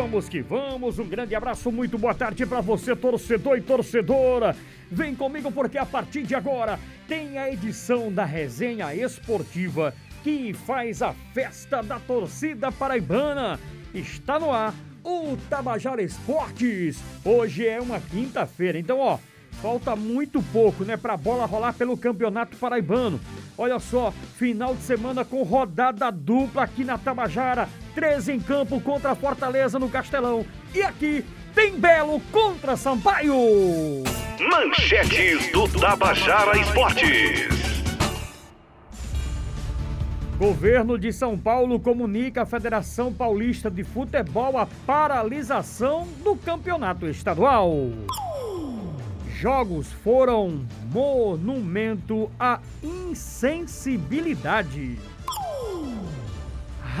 vamos que vamos. Um grande abraço, muito boa tarde para você, torcedor e torcedora. Vem comigo porque a partir de agora tem a edição da resenha esportiva que faz a festa da torcida paraibana. Está no ar o Tabajara Esportes. Hoje é uma quinta-feira, então ó, falta muito pouco, né, pra bola rolar pelo Campeonato Paraibano. Olha só, final de semana com rodada dupla aqui na Tabajara. 13 em campo contra a Fortaleza no Castelão. E aqui tem Belo contra Sampaio. Manchetes do Tabajara Esportes. Governo de São Paulo comunica à Federação Paulista de Futebol a paralisação do campeonato estadual. Jogos foram monumento à insensibilidade.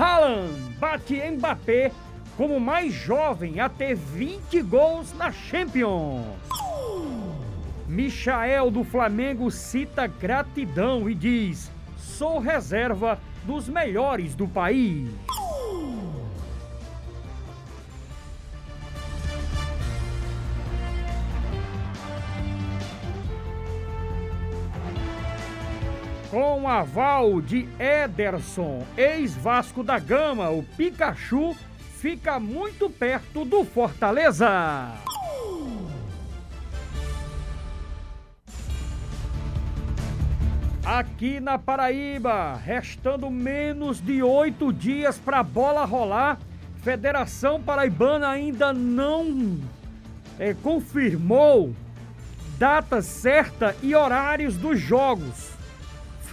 Haaland bate Mbappé como mais jovem a ter 20 gols na Champions. Michael do Flamengo cita gratidão e diz: sou reserva dos melhores do país. Com aval de Ederson, ex-Vasco da Gama, o Pikachu fica muito perto do Fortaleza. Aqui na Paraíba, restando menos de oito dias para a bola rolar, Federação Paraibana ainda não é, confirmou data certa e horários dos jogos.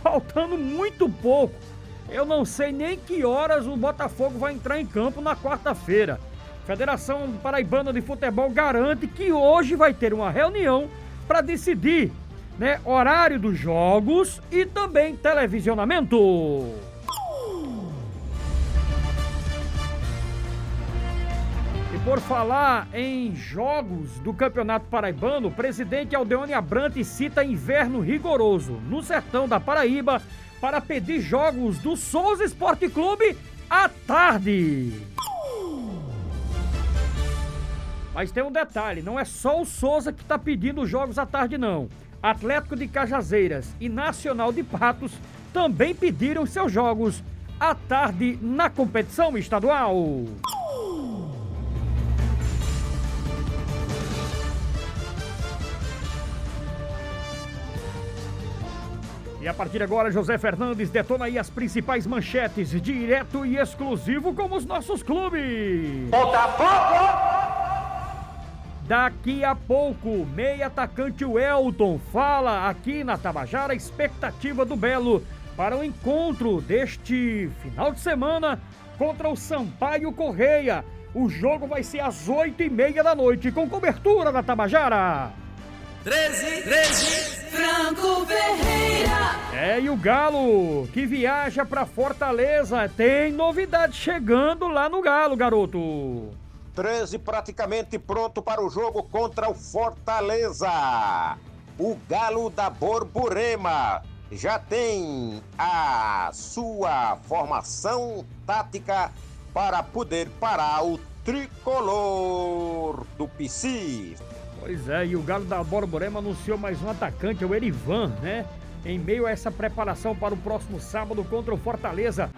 Faltando muito pouco. Eu não sei nem que horas o Botafogo vai entrar em campo na quarta-feira. Federação Paraibana de Futebol garante que hoje vai ter uma reunião para decidir né, horário dos jogos e também televisionamento. Por falar em jogos do Campeonato Paraibano, o presidente Aldeone Abrante cita inverno rigoroso no sertão da Paraíba para pedir jogos do Souza Esporte Clube à tarde. Mas tem um detalhe, não é só o Souza que está pedindo os jogos à tarde não. Atlético de Cajazeiras e Nacional de Patos também pediram seus jogos à tarde na competição estadual. E a partir de agora, José Fernandes detona aí as principais manchetes, direto e exclusivo como os nossos clubes. Botafogo! Daqui a pouco, meia atacante Welton fala aqui na Tabajara a expectativa do Belo para o encontro deste final de semana contra o Sampaio Correia. O jogo vai ser às oito e meia da noite, com cobertura da Tabajara. 13, 13, Franco Ferreira. É, e o Galo, que viaja para Fortaleza, tem novidade chegando lá no Galo, garoto. 13 praticamente pronto para o jogo contra o Fortaleza. O Galo da Borborema já tem a sua formação tática para poder parar o tricolor do PC. Pois é, e o Galo da Borborema anunciou mais um atacante, é o Erivan, né? Em meio a essa preparação para o próximo sábado contra o Fortaleza.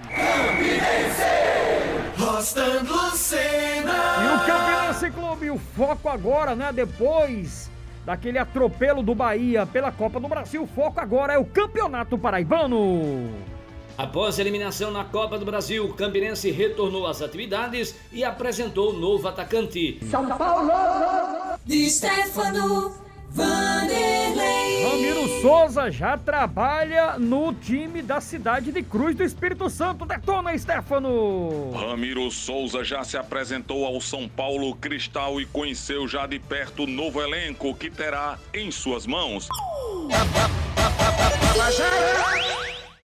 Rostando Lucena. E o Campinense Clube, o foco agora, né? Depois daquele atropelo do Bahia pela Copa do Brasil, o foco agora é o Campeonato Paraibano. Após a eliminação na Copa do Brasil, o Campinense retornou às atividades e apresentou o novo atacante. São Paulo. De Stefano Vanderlei. Ramiro Souza já trabalha no time da cidade de Cruz do Espírito Santo. Detona, Stefano! Ramiro Souza já se apresentou ao São Paulo Cristal e conheceu já de perto o novo elenco que terá em suas mãos.